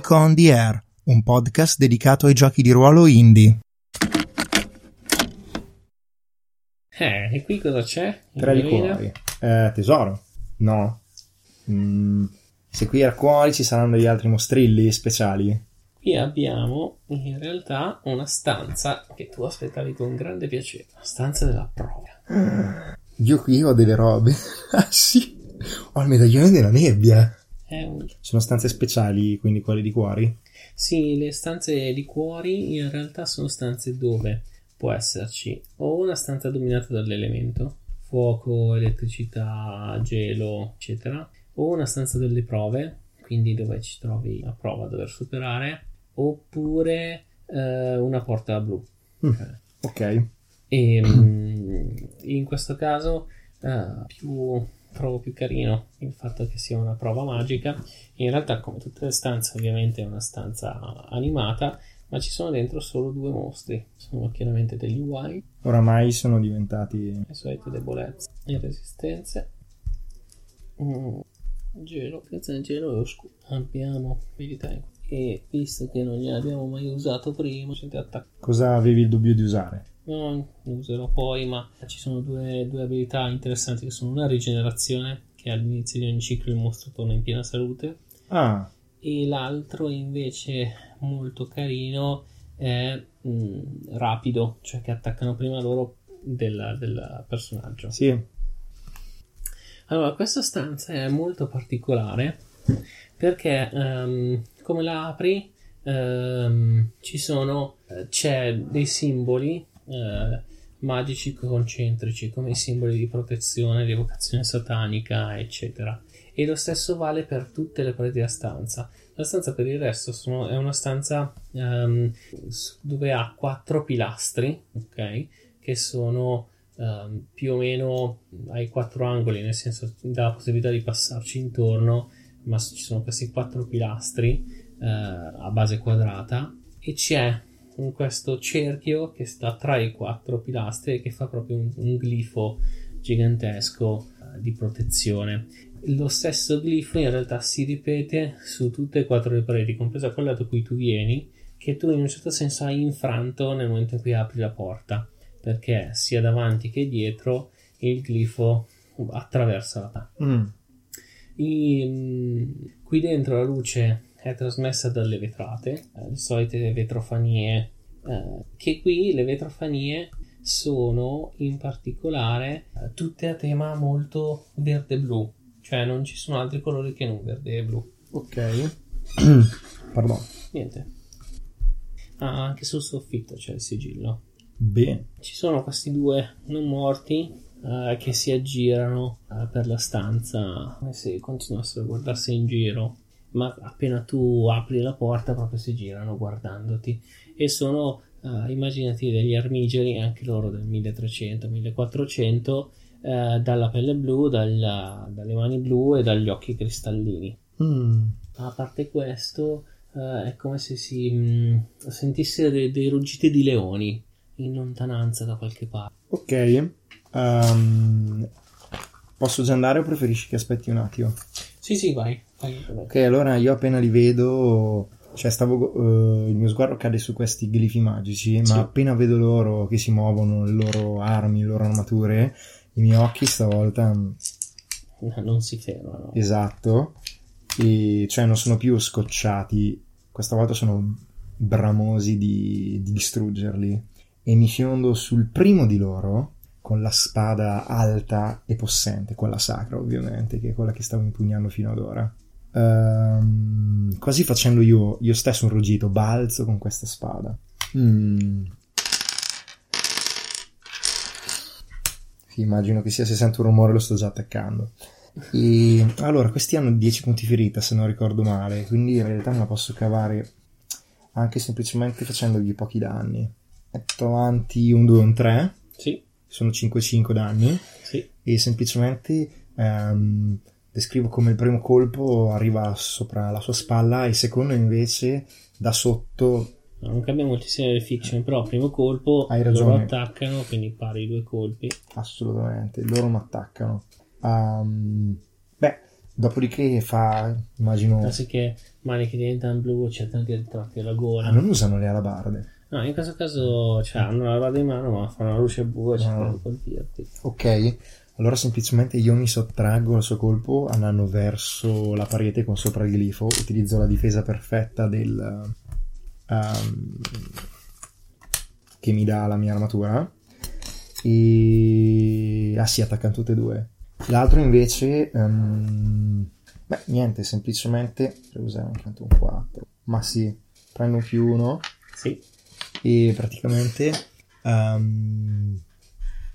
Geek on the Air, un podcast dedicato ai giochi di ruolo indie. Eh, e qui cosa c'è? Tre di cuori. Eh, tesoro? No. Mm, se qui era cuori ci saranno degli altri mostrilli speciali. Qui abbiamo in realtà una stanza che tu aspettavi con grande piacere. La stanza della prova. Io qui ho delle robe. ah sì. Ho il medaglione della nebbia. Un- Sono stanze speciali, quindi quelle di cuori. Sì, le stanze di cuori in realtà sono stanze dove può esserci o una stanza dominata dall'elemento, fuoco, elettricità, gelo, eccetera, o una stanza delle prove, quindi dove ci trovi la prova da dover superare, oppure eh, una porta blu. Mm. Ok. E mm, in questo caso eh, più, trovo più carino il fatto che sia una prova magica. In realtà, come tutte le stanze, ovviamente è una stanza animata, ma ci sono dentro solo due mostri. Sono chiaramente degli UI, Oramai sono diventati. le solite debolezze e resistenze. Mm, gelo, piazza gelo e oscuro. Abbiamo abilità e visto che non li abbiamo mai usato prima, ci attacca Cosa avevi il dubbio di usare? No, lo userò poi, ma ci sono due, due abilità interessanti che sono una rigenerazione, che all'inizio di ogni ciclo il mostro torna in piena salute, Ah, e l'altro invece molto carino è mm, rapido, cioè che attaccano prima loro del, personaggio. sì. Allora, questa stanza è molto particolare perché ehm, come la apri ehm, ci sono eh, c'è dei simboli eh, magici concentrici come simboli di protezione, di evocazione satanica, eccetera. E lo stesso vale per tutte le pareti della stanza. La stanza per il resto sono- è una stanza s- dove ha quattro pilastri, ok? Che sono ehm, più o meno ai quattro angoli, nel senso dà la possibilità di passarci intorno, ma ci sono questi quattro pilastri eh, a base quadrata e c'è un- questo cerchio che sta tra i quattro pilastri e che fa proprio un, un glifo gigantesco eh, di protezione. Lo stesso glifo in realtà si ripete su tutte e quattro le pareti, compresa quella da cui tu vieni, che tu in un certo senso hai infranto nel momento in cui apri la porta, perché sia davanti che dietro il glifo attraversa la Mm. i- mm, qui dentro la luce è trasmessa dalle vetrate, eh, le solite vetrofanie, eh, che qui le vetrofanie sono in particolare eh, tutte a tema molto verde-blu, cioè non ci sono altri colori che non verde e blu. Ok. Pardon. Niente. Ah, anche sul soffitto c'è il sigillo. Bene. Ci sono questi due non morti eh, che si aggirano eh, per la stanza come se continuassero a guardarsi in giro, ma appena tu apri la porta proprio si girano guardandoti e sono, eh, immaginati degli armigeri, anche loro del 1300-1400, eh, dalla pelle blu, dalla- dalle mani blu e dagli occhi cristallini. Mm. A parte questo, eh, è come se si mh, sentisse dei, dei ruggiti di leoni in lontananza da qualche parte. Ok. Ehm, posso già andare o preferisci che aspetti un attimo? Sì, sì, vai. vai. Ok, allora io appena li vedo, cioè stavo, eh, il mio sguardo cade su questi glifi magici, ma Sì. appena vedo loro che si muovono, le loro armi, le loro armature, i miei occhi stavolta, mm, No, non si fermano. esatto, e cioè non sono più scocciati, questa volta sono bramosi di, di distruggerli e mi fiondo sul primo di loro con la spada alta e possente, quella sacra ovviamente, che è quella che stavo impugnando fino ad ora. Ehm, quasi facendo io, io stesso un ruggito, balzo con questa spada. Mm. Immagino che sia se sento un rumore lo sto già attaccando. E allora, questi hanno 10 punti ferita se non ricordo male, quindi in realtà me la posso cavare anche semplicemente facendogli pochi danni. Metto avanti un 2 un 3, Sì, sono 5-5 danni sì. e semplicemente ehm, descrivo come il primo colpo arriva sopra la sua spalla e il secondo invece da sotto No, non cambia moltissimo le fiction, però primo colpo Hai loro attaccano, quindi pari due colpi. assolutamente loro mi attaccano Ehm, beh Dopodiché fa, immagino... Mani che diventano blu, cercano di ritrovarti la gola. Ah, non usano le alabarde. No, in questo caso cioè, hanno la lava in mano, ma fanno la luce blu e cercano Ah. di colpirti. Ok, allora semplicemente io mi sottraggo al suo colpo andando verso la parete con sopra il glifo, utilizzo la difesa perfetta del... ehm, che mi dà la mia armatura e... Ah sì, attaccano tutte e due. L'altro invece... ehm, Beh, niente, semplicemente... Devo usare anche un 4. Ma sì, prendo un più uno Sì, e praticamente ehm,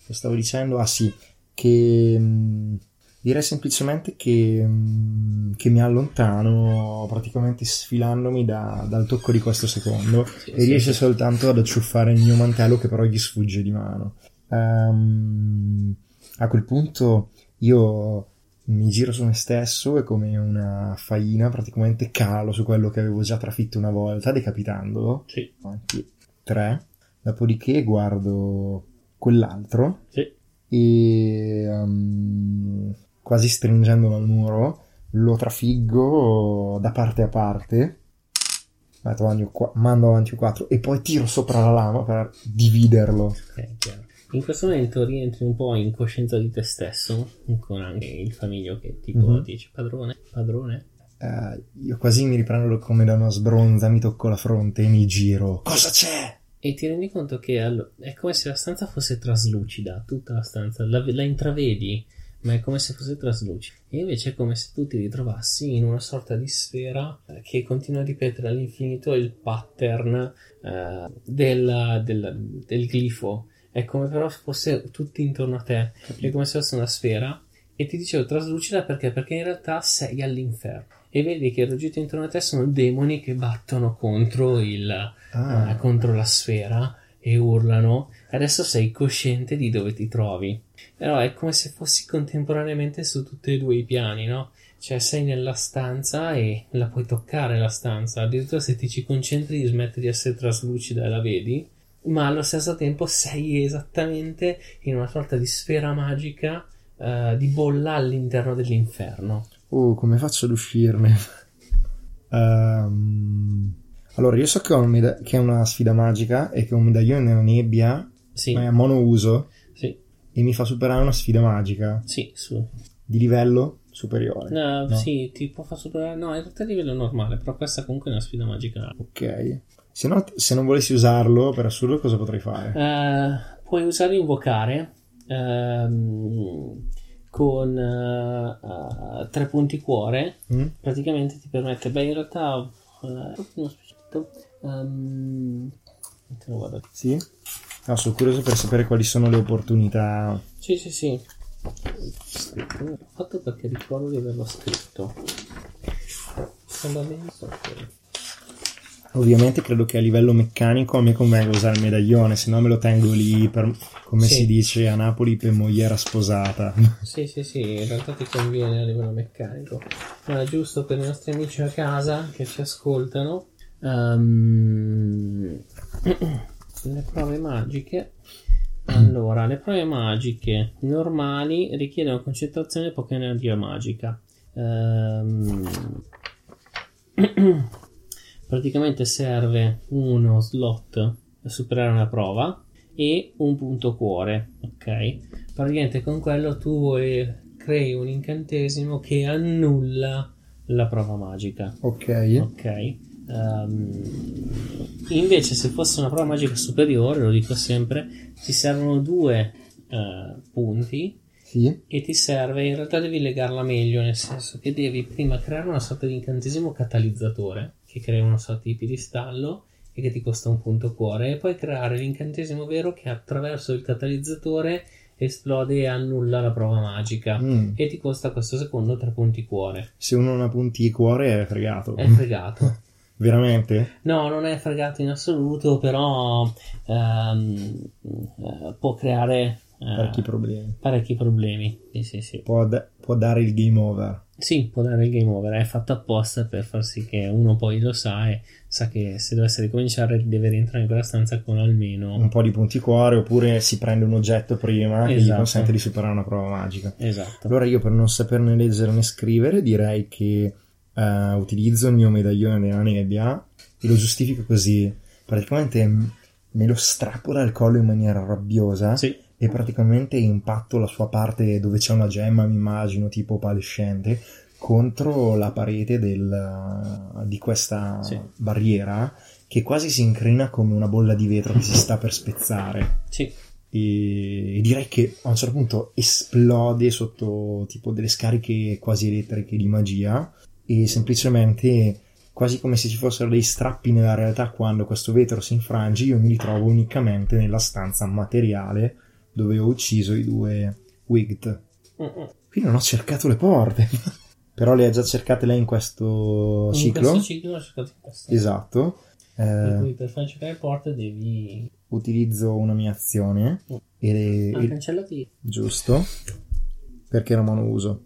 lo stavo dicendo ah sì che mm, direi semplicemente che, mm, che mi allontano praticamente sfilandomi da- dal tocco di questo secondo Sì, e sì, riesce sì. soltanto ad acciuffare il mio mantello che però gli sfugge di mano. Ehm, a quel punto io mi giro su me stesso e come una faina praticamente calo su quello che avevo già trafitto una volta decapitandolo. Sì, avanti 3 dopodiché guardo quell'altro sì. e um, quasi stringendolo al muro lo trafiggo da parte a parte mando avanti un 4 e poi tiro sopra la lama per dividerlo Ok, chiaro. In questo momento rientri un po' in coscienza di te stesso, con anche il famiglio che tipo Mhm. dice padrone, padrone. Eh, io quasi mi riprendo come da una sbronza mi tocco la fronte e mi giro cosa c'è? E ti rendi conto che allo- è come se la stanza fosse traslucida, tutta la stanza, la, la intravedi, ma è come se fosse traslucida. E invece è come se tu ti ritrovassi in una sorta di sfera eh, che continua a ripetere all'infinito il pattern eh, del, del- del glifo. È come però fosse tutto intorno a te, è come se fosse una sfera. E ti dicevo traslucida perché? Perché in realtà sei all'inferno. E vedi che il ruggito intorno a te sono demoni che battono contro il, Ah. eh, contro la sfera e urlano. Adesso sei cosciente di dove ti trovi. Però è come se fossi contemporaneamente su tutti e due i piani, no? Cioè sei nella stanza e la puoi toccare la stanza. Addirittura se ti ci concentri smette di essere traslucida e la vedi. Ma allo stesso tempo sei esattamente in una sorta di sfera magica eh, di bolla all'interno dell'inferno. Oh, come faccio ad uscirne? Ehm, allora, io so che, meda- che è una sfida magica e che è un medaglione nella nebbia, Sì, ma è a monouso sì, e mi fa superare una sfida magica sì, su, di livello superiore. No, No? sì, ti può far superare. No, in realtà a livello normale, però questa comunque è una sfida magica. Ok. Se, no- se non volessi usarlo, per assurdo, cosa potrei fare? Eh, puoi usare invocare ehm, con eh, eh, tre punti cuore. Mm? Praticamente ti permette. Beh, in realtà. eh, te lo guardo. Sì? No, sono curioso per sapere quali sono le opportunità. Sì, sì, sì. Scritto. L'ho fatto perché ricordo di averlo scritto. Sembra bene. Ovviamente credo che a livello meccanico a me convenga usare il medaglione, se no me lo tengo lì per, come Sì. si dice a Napoli, per mogliera sposata. Sì, sì, sì, in realtà ti conviene a livello meccanico. Ma giusto per i nostri amici a casa che ci ascoltano. ehm, le prove magiche. Allora, le prove magiche normali richiedono concentrazione e poca energia magica. Ehm, praticamente serve uno slot per superare una prova e un punto cuore, ok? Praticamente con quello tu eh, crei un incantesimo che annulla la prova magica, Ok. ok? Ehm, invece se fosse una prova magica superiore, lo dico sempre, ti servono due eh, punti Sì. e ti serve, in realtà devi legarla meglio, nel senso che devi prima creare una sorta di incantesimo catalizzatore, che crea una sorta di piedistallo e che ti costa un punto cuore, e poi creare l'incantesimo vero che attraverso il catalizzatore esplode e annulla la prova magica. Mm. E ti costa questo secondo tre punti cuore. Se uno non ha punti cuore è fregato. È fregato. Veramente? No, non è fregato in assoluto, però ehm, eh, può creare eh, parecchi problemi. parecchi problemi. Sì, sì, sì. Può, da- può dare il game over. Sì, può dare il game over, è fatto apposta per far sì che uno poi lo sa e sa che se dovesse ricominciare deve rientrare in quella stanza con almeno... Un po' di punti cuore, oppure si prende un oggetto prima che gli Esatto. consente di superare una prova magica. Esatto. Allora io per non saperne leggere né scrivere direi che eh, utilizzo il mio medaglione della nebbia e lo giustifico così. Praticamente me lo strappo dal collo in maniera rabbiosa Sì, e praticamente impatto la sua parte dove c'è una gemma, mi immagino, tipo opalescente, contro la parete del- di questa Sì. barriera che quasi si incrina come una bolla di vetro che si sta per spezzare sì, e direi che a un certo punto esplode sotto tipo delle scariche quasi elettriche di magia e semplicemente quasi come se ci fossero dei strappi nella realtà quando questo vetro si infrange io mi ritrovo unicamente nella stanza materiale dove ho ucciso i due Wigged. Qui non ho cercato le porte. Però le ha già cercate lei in questo In ciclo? questo ciclo in questo. esatto. Per Eh, cui per far cercare le porte devi... utilizzo una mia azione e, Ah, e- cancellati. giusto. Perché era monouso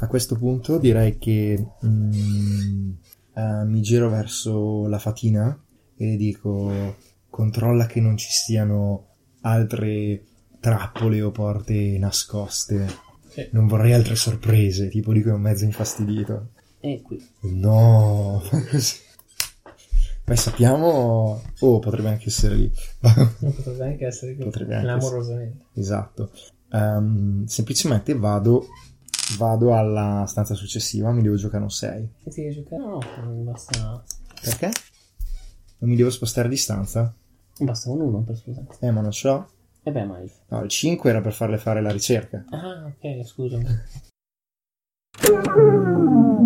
a questo punto direi che mm, eh, mi giro verso la fatina e le dico controlla che non ci siano altre trappole o porte nascoste Sì. non vorrei altre sorprese tipo dico un mezzo infastidito E qui. no poi sappiamo oh potrebbe anche essere lì Non potrebbe anche essere qui. Potrebbe anche Clamorosamente. Esatto. Ehm, semplicemente vado, vado alla stanza successiva, mi devo giocare un 6. E ti devi giocare? No, no, basta... Perché? Non mi devo spostare di stanza? Basta un 1 per scusa. Eh, ma non ce l'ho. E beh, mai. No, il 5 era per farle fare la ricerca. Ah, ok, scusami.